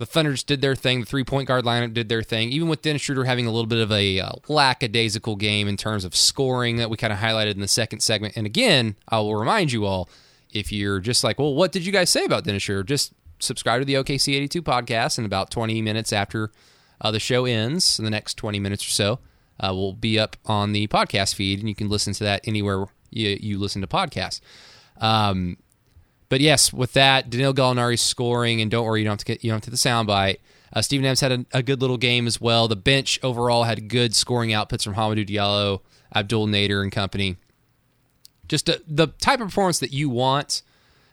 The Thunder just did their thing. The three point guard lineup did their thing. Even with Dennis Schroeder having a little bit of a uh, lackadaisical game in terms of scoring that we kind of highlighted in the second segment. And again, I will remind you all if you're just like, well, what did you guys say about Dennis Schroeder? Just subscribe to the OKC 82 podcast, and about 20 minutes after uh, the show ends, in the next 20 minutes or so, uh, will be up on the podcast feed, and you can listen to that anywhere you, you listen to podcasts. Um, but yes, with that, Danilo Gallinari scoring, and don't worry, you don't have to get you don't have to the soundbite. Uh, Steven Adams had a, a good little game as well. The bench overall had good scoring outputs from Hamidou Diallo, Abdel Nader, and company. Just a, the type of performance that you want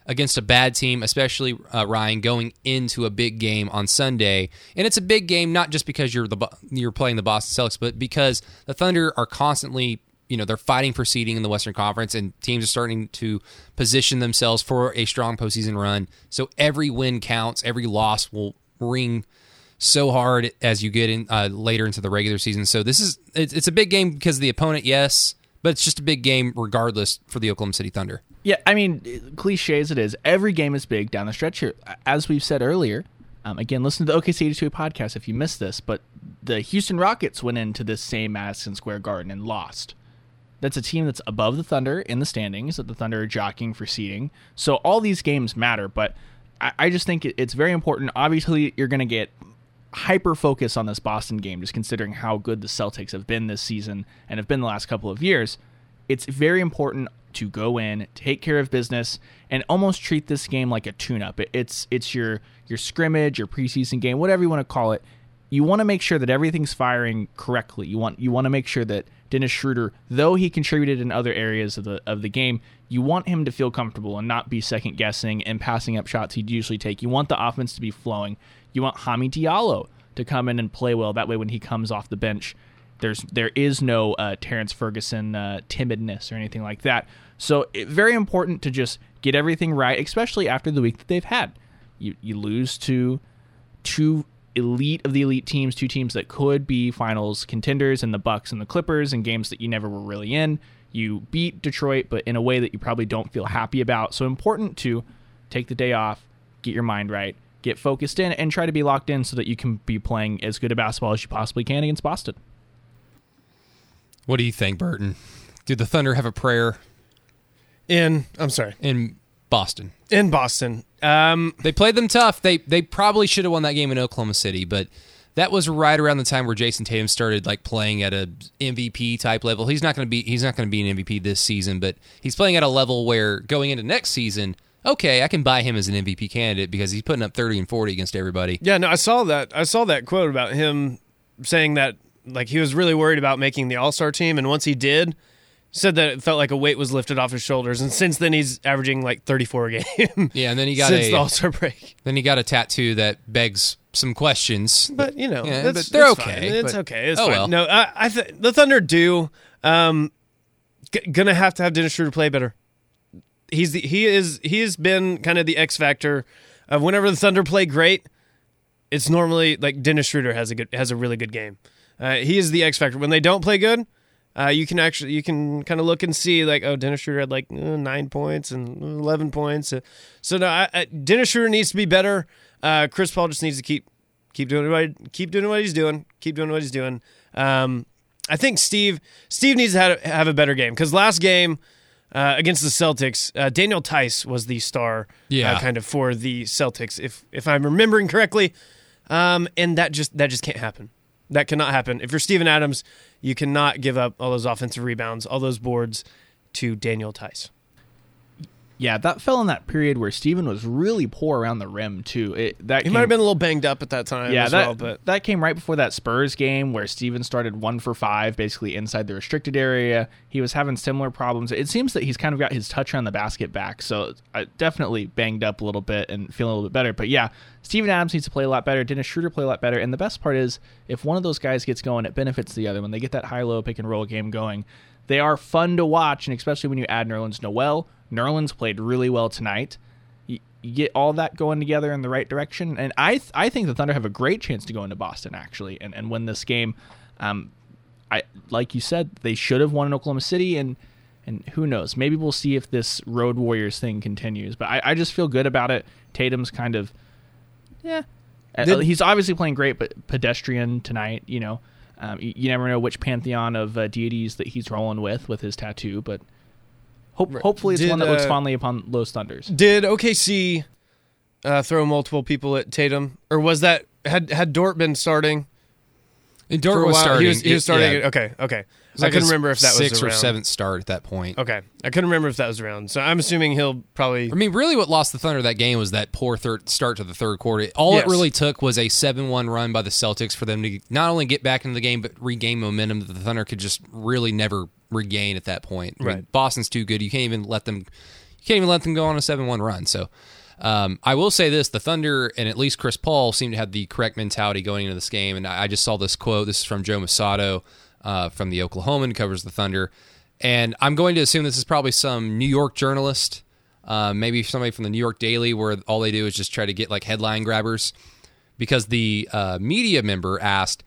against a bad team, especially uh, Ryan going into a big game on Sunday. And it's a big game not just because you're the you're playing the Boston Celtics, but because the Thunder are constantly, you know, they're fighting for seeding in the Western Conference, and teams are starting to position themselves for a strong postseason run. So every win counts. Every loss will ring so hard as you get in uh, later into the regular season. So this is it's, it's a big game because of the opponent, yes, but it's just a big game regardless for the Oklahoma City Thunder. Yeah, I mean, cliche as it is, every game is big down the stretch here. As we've said earlier, um, again, listen to the OKC 82 podcast if you missed this, but the Houston Rockets went into this same Madison Square Garden and lost. That's a team that's above the Thunder in the standings, that the Thunder are jockeying for seeding. So all these games matter, but I, I just think it, it's very important. Obviously, you're going to get hyper focus on this Boston game, just considering how good the Celtics have been this season and have been the last couple of years. It's very important to go in, take care of business, and almost treat this game like a tune-up. It, it's it's your your scrimmage, your preseason game, whatever you want to call it. You want to make sure that everything's firing correctly. You want you want to make sure that Dennis Schroeder, though he contributed in other areas of the of the game, you want him to feel comfortable and not be second guessing and passing up shots he'd usually take. You want the offense to be flowing. You want Hami Diallo to come in and play well. That way, when he comes off the bench, there's there is no uh, Terrance Ferguson uh, timidness or anything like that. So it, very important to just get everything right, especially after the week that they've had. You you lose to two elite of the elite teams, two teams that could be finals contenders, and the Bucks and the Clippers, in games that you never were really in. You beat Detroit, but in a way that you probably don't feel happy about. So important to take the day off, get your mind right, get focused in, and try to be locked in so that you can be playing as good a basketball as you possibly can against Boston. What do you think, Burton? Do the Thunder have a prayer In I'm sorry, in Boston? in Boston. Um, They played them tough. They they probably should have won that game in Oklahoma City, but that was right around the time where Jayson Tatum started like playing at a MVP type level. He's not going to be he's not going to be an MVP this season, but he's playing at a level where going into next season, okay, I can buy him as an MVP candidate because he's putting up 30 and 40 against everybody. yeah, no, I saw that. I saw that quote about him saying that like he was really worried about making the All Star team, and once he did, said that it felt like a weight was lifted off his shoulders, and since then he's averaging like 34 a game. Yeah, and then he got since a the All Star break. then he got a tattoo that begs some questions. But you know, Yeah, but they're okay, fine. It's but- okay. It's oh fine. well. No, I, I th- the Thunder do. Um, g- gonna have to have Dennis Schroeder play better. He's the, he is he has been kind of the X factor of whenever the Thunder play great. It's normally like Dennis Schroeder has a good has a really good game. Uh, he is the X factor when they don't play good. Uh, you can actually you can kind of look and see like oh Dennis Schroeder had like uh, nine points and eleven points. Uh, so no, I, I, Dennis Schroeder needs to be better. Uh, Chris Paul just needs to keep keep doing what keep doing what he's doing. Keep doing what he's doing. Um, I think Steve Steve needs to have, have a better game because last game uh, against the Celtics, uh, Daniel Theis was the star, Yeah. uh, kind of for the Celtics, if if I'm remembering correctly. Um, and that just that just can't happen. That cannot happen. If you're Steven Adams, you cannot give up all those offensive rebounds, all those boards to Daniel Theis. Yeah, that fell in that period where Steven was really poor around the rim too. It, that He came- might have been a little banged up at that time yeah, as that, well, but that came right before that Spurs game where Steven started one for five, basically inside the restricted area. He was having similar problems. It seems that he's kind of got his touch on the basket back, so uh, definitely banged up a little bit and feeling a little bit better. But yeah, Steven Adams needs to play a lot better. Dennis Schroeder play a lot better. And the best part is, if one of those guys gets going, it benefits the other. When they get that high-low pick and roll game going, they are fun to watch, and especially when you add Nerlens Noel. Nerlens played really well tonight you, you get all that going together in the right direction. And I th- I think the Thunder have a great chance to go into Boston actually and, and win this game. Um, I like you said they should have won in Oklahoma City and and who knows maybe we'll see if this Road Warriors thing continues. But I, I just feel good about it. Tatum's kind of yeah. Uh, Did- he's obviously playing great, but pedestrian tonight. You know, um, you, you never know which pantheon of uh, deities that he's rolling with with his tattoo, but. Hope, hopefully, it's Did, one that looks uh, fondly upon Los Thunders. Did OKC uh, throw multiple people at Tatum, or was that had had Dort been starting And for Dort a was while? starting. He was, he was starting. yeah. Okay, okay. It was I couldn't remember if that sixth was or around. seventh start at that point. Okay, I couldn't remember if that was around. So I'm assuming he'll probably. I mean, really, what lost the Thunder that game was that poor third start to the third quarter. All Yes. it really took was a seven-one run by the Celtics for them to not only get back into the game but regain momentum that the Thunder could just really never regain at that point. I mean, Right. Boston's too good. You can't even let them. You can't even let them go on a seven-one run. So. Um, I will say this: the Thunder and at least Chris Paul seem to have the correct mentality going into this game. And I just saw this quote. This is from Joe Mussatto uh, from the Oklahoman, covers the Thunder, and I'm going to assume this is probably some New York journalist, uh, maybe somebody from the New York Daily, where all they do is just try to get like headline grabbers. Because the uh, media member asked,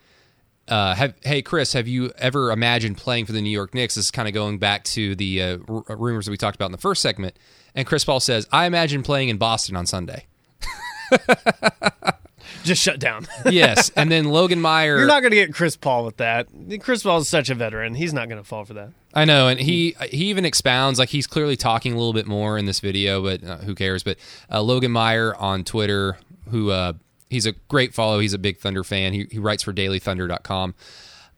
uh, have, "Hey Chris, have you ever imagined playing for the New York Knicks?" This is kind of going back to the uh, r- rumors that we talked about in the first segment. And Chris Paul says, "I imagine playing in Boston on Sunday." just shut down. yes, and then Logan Meyer. You're not going to get Chris Paul with that. Chris Paul is such a veteran. He's not going to fall for that. I know, and he he even expounds like he's clearly talking a little bit more in this video, but uh, who cares? But uh, Logan Meyer on Twitter, who uh, he's a great follow. He's a big Thunder fan. He, he writes for DailyThunder.com.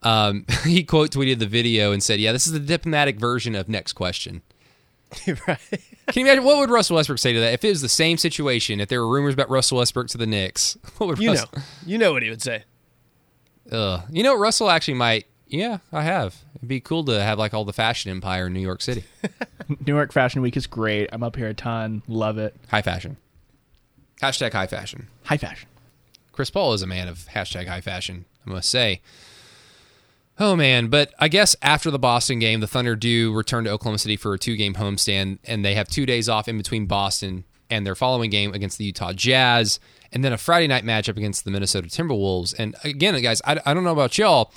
Um, he quote tweeted the video and said, "Yeah, this is the diplomatic version of next question." right. Can you imagine what would Russell Westbrook say to that if it was the same situation? If there were rumors about Russell Westbrook to the Knicks, what would You know. You know what he would say. Ugh. You know, Russell actually might. Yeah, I have. It'd be cool to have like all the fashion empire in New York City. New York Fashion Week is great. I'm up here a ton. Love it. high fashion. Hashtag high fashion. High fashion. Chris Paul is a man of hashtag high fashion, I must say. Oh man, but I guess after the Boston game, the Thunder do return to Oklahoma City for a two-game homestand, and they have two days off in between Boston and their following game against the Utah Jazz, and then a Friday night matchup against the Minnesota Timberwolves. And again, guys, I, I don't know about y'all.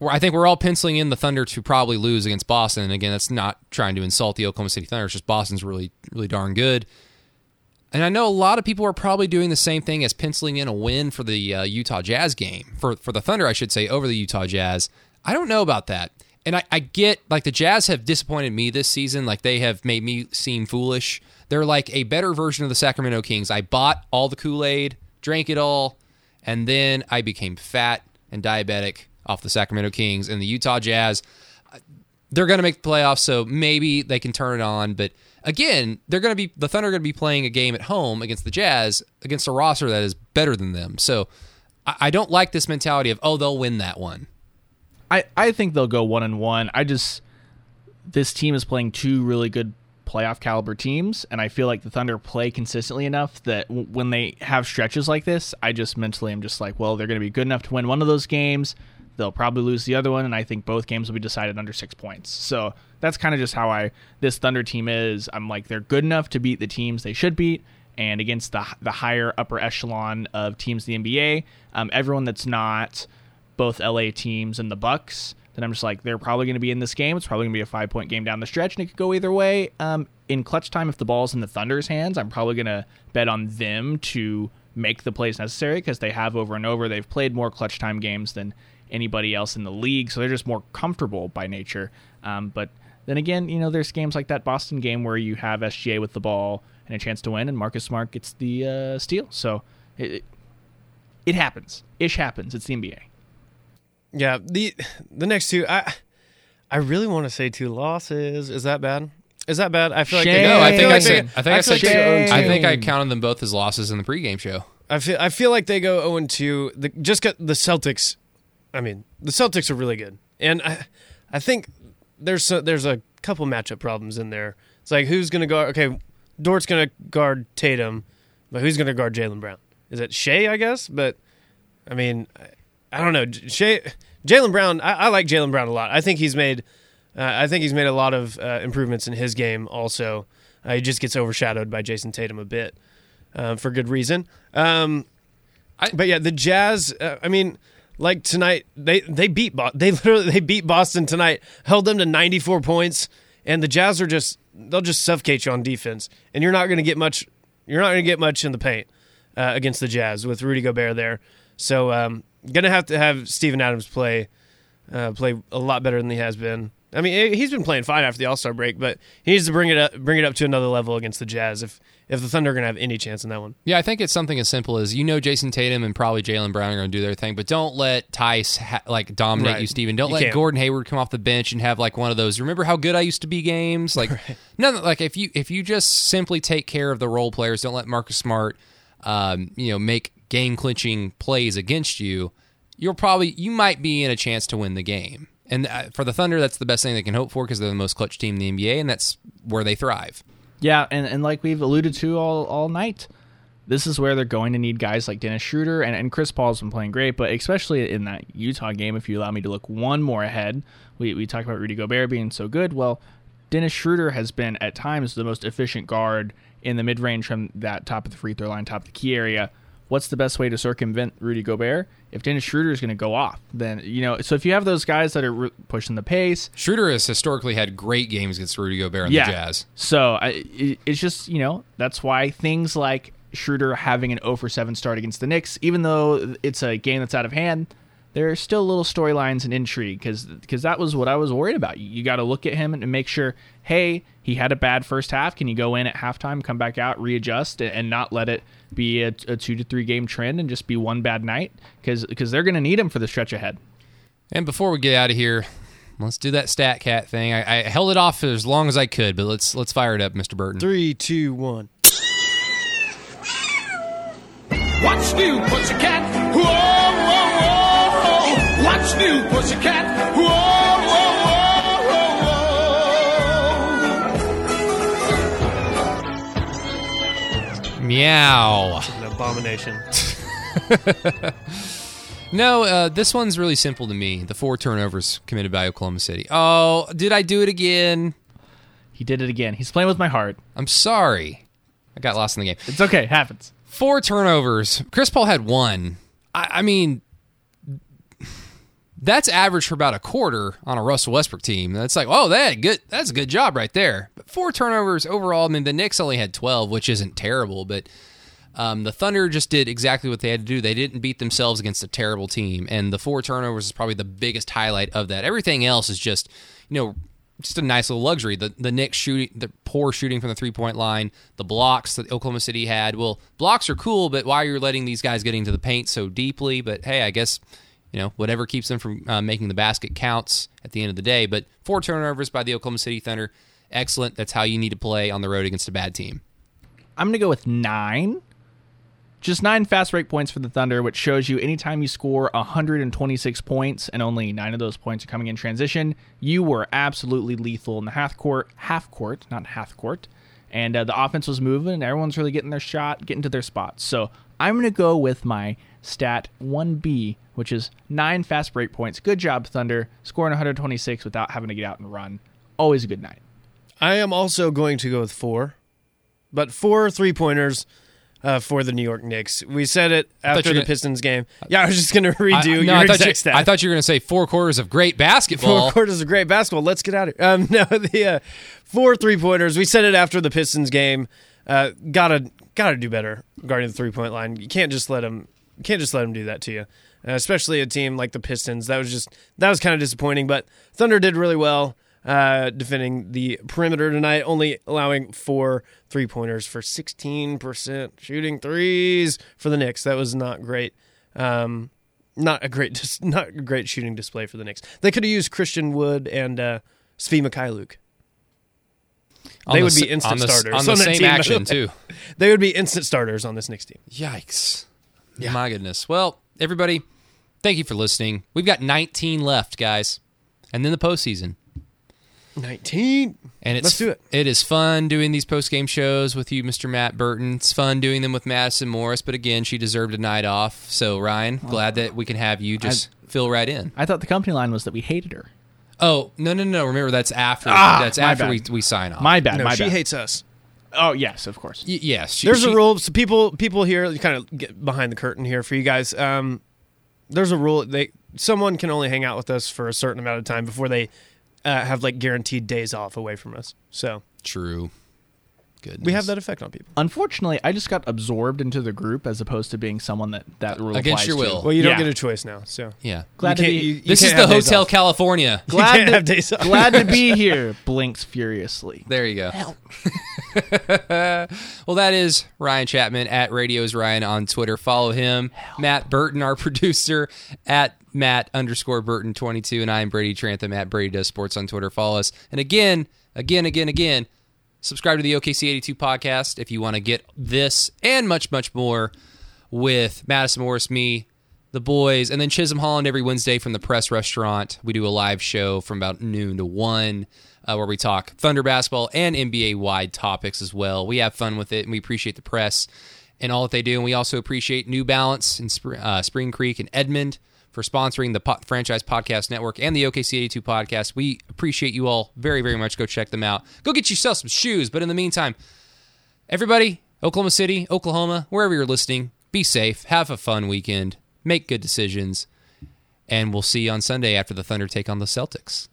I think we're all penciling in the Thunder to probably lose against Boston. And again, that's not trying to insult the Oklahoma City Thunder. It's just Boston's really, really darn good. And I know a lot of people are probably doing the same thing as penciling in a win for the uh, Utah Jazz game, for, for the Thunder, I should say, over the Utah Jazz. I don't know about that. And I, I get, like, the Jazz have disappointed me this season. Like, they have made me seem foolish. They're like a better version of the Sacramento Kings. I bought all the Kool Aid, drank it all, and then I became fat and diabetic off the Sacramento Kings. And the Utah Jazz, they're going to make the playoffs, so maybe they can turn it on. But again, they're going to be the Thunder are going to be playing a game at home against the Jazz against a roster that is better than them. So I, I don't like this mentality of oh they'll win that one. I, I think they'll go one and one. I just this team is playing two really good playoff caliber teams, and I feel like the Thunder play consistently enough that w- when they have stretches like this, I just mentally am just like, well, they're going to be good enough to win one of those games. They'll probably lose the other one, and I think both games will be decided under six points. So that's kind of just how I this Thunder team is. I'm like they're good enough to beat the teams they should beat, and against the the higher upper echelon of teams in the NBA, um, everyone that's not both LA teams and the Bucks then I'm just like, they're probably going to be in this game. It's probably going to be a five point game down the stretch, and it could go either way. Um, in clutch time, if the ball's in the Thunder's hands, I'm probably going to bet on them to make the plays necessary because they have over and over. They've played more clutch time games than anybody else in the league, so they're just more comfortable by nature. Um, but then again, you know, there's games like that Boston game where you have SGA with the ball and a chance to win, and Marcus Smart gets the uh, steal. So it, it happens. Ish happens. It's the NBA. Yeah, the the next two, I I really want to say two losses. Is that bad? Is that bad? I feel like they, No, I think I, like said. they- I think I, feel said. like two. I think I counted them both as losses in the pregame show. I feel I feel like they go zero and two. The, just got the Celtics. I mean, the Celtics are really good, and I I think there's a, there's a couple matchup problems in there. It's like who's gonna guard? Okay, Dort's gonna guard Tatum, but who's gonna guard Jaylen Brown? Is it Shai? I guess, but I mean, I, I don't know. Shai, Jaylen Brown. I, I like Jaylen Brown a lot. I think he's made. Uh, I think he's made a lot of uh, improvements in his game. Also, uh, he just gets overshadowed by Jayson Tatum a bit, uh, for good reason. Um, I- but yeah, the Jazz. Uh, I mean, like tonight, they they beat Bo- they literally they beat Boston tonight, held them to 94 points, and the Jazz are just they'll just suffocate you on defense, and you're not going to get much. You're not going to get much in the paint uh, against the Jazz with Rudy Gobert there. So, um, gonna have to have Steven Adams play uh, play a lot better than he has been. I mean, he's been playing fine after the All Star break, but he needs to bring it up, bring it up to another level against the Jazz if if the Thunder are going to have any chance in that one. Yeah, I think it's something as simple as you know Jayson Tatum and probably Jaylen Brown are going to do their thing, but don't let Theis ha- like dominate Right. you, Steven. Don't You let can't. Gordon Hayward come off the bench and have like one of those. Remember how good I used to be games? Like none. Like if you if you just simply take care of the role players, don't let Marcus Smart, um, you know, make game clinching plays against you. You'll probably you might be in a chance to win the game. And uh, for the Thunder, that's the best thing they can hope for because they're the most clutch team in the NBA, and that's where they thrive. Yeah, and, and like we've alluded to all, all night, this is where they're going to need guys like Dennis Schroeder and, and Chris Paul's been playing great, but especially in that Utah game, if you allow me to look one more ahead, we, we talk about Rudy Gobert being so good. Well, Dennis Schroeder has been at times the most efficient guard in the mid range from that top of the free throw line, top of the key area. What's the best way to circumvent Rudy Gobert? If Dennis Schroeder is going to go off, then you know. So if you have those guys that are re- pushing the pace, Schroeder has historically had great games against Rudy Gobert and the Jazz. so I, it, it's just you know that's why things like Schroeder having an 0 for 7 start against the Knicks, even though it's a game that's out of hand, there are still little storylines and intrigue because that was what I was worried about. You, you got to look at him and make sure, hey, he had a bad first half. Can you go in at halftime, come back out, readjust, and, and not let it be a, a two to three game trend and just be one bad night? Because they're going to need him for the stretch ahead. And before we get out of here, let's do that stat cat thing. I, I held it off for as long as I could, but let's let's fire it up, Mr. Burton. Three, two, one. What's new, pussycat? Whoa, whoa, whoa. New, pussycat? Whoa, whoa, whoa, whoa, whoa. Meow. An abomination. No, uh, this one's really simple to me. The four turnovers committed by Oklahoma City. Oh, did I do it again? He did it again. He's playing with my heart. I'm sorry. I got lost in the game. It's okay. Happens. Four turnovers. Chris Paul had one. I, I mean, that's average for about a quarter on a Russell Westbrook team. That's like, oh, that good. That's a good job right there. But four turnovers overall. I mean, the Knicks only had twelve, which isn't terrible, but um, the Thunder just did exactly what they had to do. They didn't beat themselves against a terrible team, and the four turnovers is probably the biggest highlight of that. Everything else is just, you know, just a nice little luxury. The the Knicks shooting, the poor shooting from the three point line, the blocks that Oklahoma City had. Well, blocks are cool, but why are you're letting these guys get into the paint so deeply? But hey, I guess you know whatever keeps them from uh, making the basket counts at the end of the day. But four turnovers by the Oklahoma City Thunder, excellent. That's how you need to play on the road against a bad team. I'm going to go with nine. just nine fast break points for the Thunder, which shows you anytime you score 126 points and only nine of those points are coming in transition, you were absolutely lethal in the half court, half court, not half court. And uh, the offense was moving, and everyone's really getting their shot, getting to their spots. So I'm going to go with my stat 1B, which is nine fast break points. Good job, Thunder, scoring 126 without having to get out and run. Always a good night. I am also going to go with four, but four three pointers uh, for the New York Knicks. We said it thought after you the were- Pistons game. Yeah, I was just going to I, redo no, your I thought, exact you, stat. I thought you were going to say four quarters of great basketball. Four quarters of great basketball. Let's get out of here. Um, no, the uh, four three pointers. We said it after the Pistons game. Uh, gotta gotta do better guarding the three point line. You can't just let them. You can't just let them do that to you. Uh, especially a team like the Pistons. That was just that was kind of disappointing. But Thunder did really well uh, defending the perimeter tonight, only allowing four three pointers for sixteen percent shooting threes for the Knicks. That was not great. Um, not a great, dis- not a great shooting display for the Knicks. They could have used Christian Wood and uh, Svi Mykhailiuk. On They the would be instant on the, starters on the on that same team. action too. They would be instant starters on this Knicks team. Yikes! My goodness. Well, everybody, thank you for listening. We've got 19 left, guys, and then the postseason. Nineteen. And it's Let's do it. It is fun doing these post game shows with you, Mr. Matt Burton. It's fun doing them with Madison Morris, but again, she deserved a night off. So Ryan, glad that we can have you just fill right in. I thought the company line was that we hated her. Oh no no no! Remember that's after Ah, that's my after we, we sign off. My bad. No, my she bad. hates us. Oh yes, of course. Y- yes, she, There's she- a rule. So people, people here, kind of get behind the curtain here for you guys. Um, there's a rule. They someone can only hang out with us for a certain amount of time before they uh, have like guaranteed days off away from us. So True. Goodness. we have that effect on people. Unfortunately, I just got absorbed into the group as opposed to being someone that that rule Against applies your to. will. Well, you don't Yeah. get a choice now. So Yeah. Glad you to be you- you This is the Hotel off. California. You glad can't to, have days off. glad to be here. Blinks furiously. There you go. well, that is Ryan Chapman at Radios Ryan on Twitter. Follow him. Matt Burton, our producer, at Matt underscore Burton twenty two, and I am Brady Trantham at Brady Does Sports on Twitter. Follow us. And again, again, again, again, subscribe to the OKC eighty two podcast if you want to get this and much, much more with Madison Morris, me, the boys, and then Chisholm Holland every Wednesday from the Press Restaurant. We do a live show from about noon to one. Uh, where we talk Thunder basketball and NBA wide topics as well. We have fun with it, and we appreciate the press and all that they do. And we also appreciate New Balance in Spr- uh, Spring Creek and Edmond for sponsoring the po- Franchise Podcast Network and the OKC 82 podcast. We appreciate you all very, very much. Go check them out. Go get yourself some shoes. But in the meantime, everybody, Oklahoma City, Oklahoma, wherever you're listening, be safe, have a fun weekend, make good decisions, and we'll see you on Sunday after the Thunder take on the Celtics.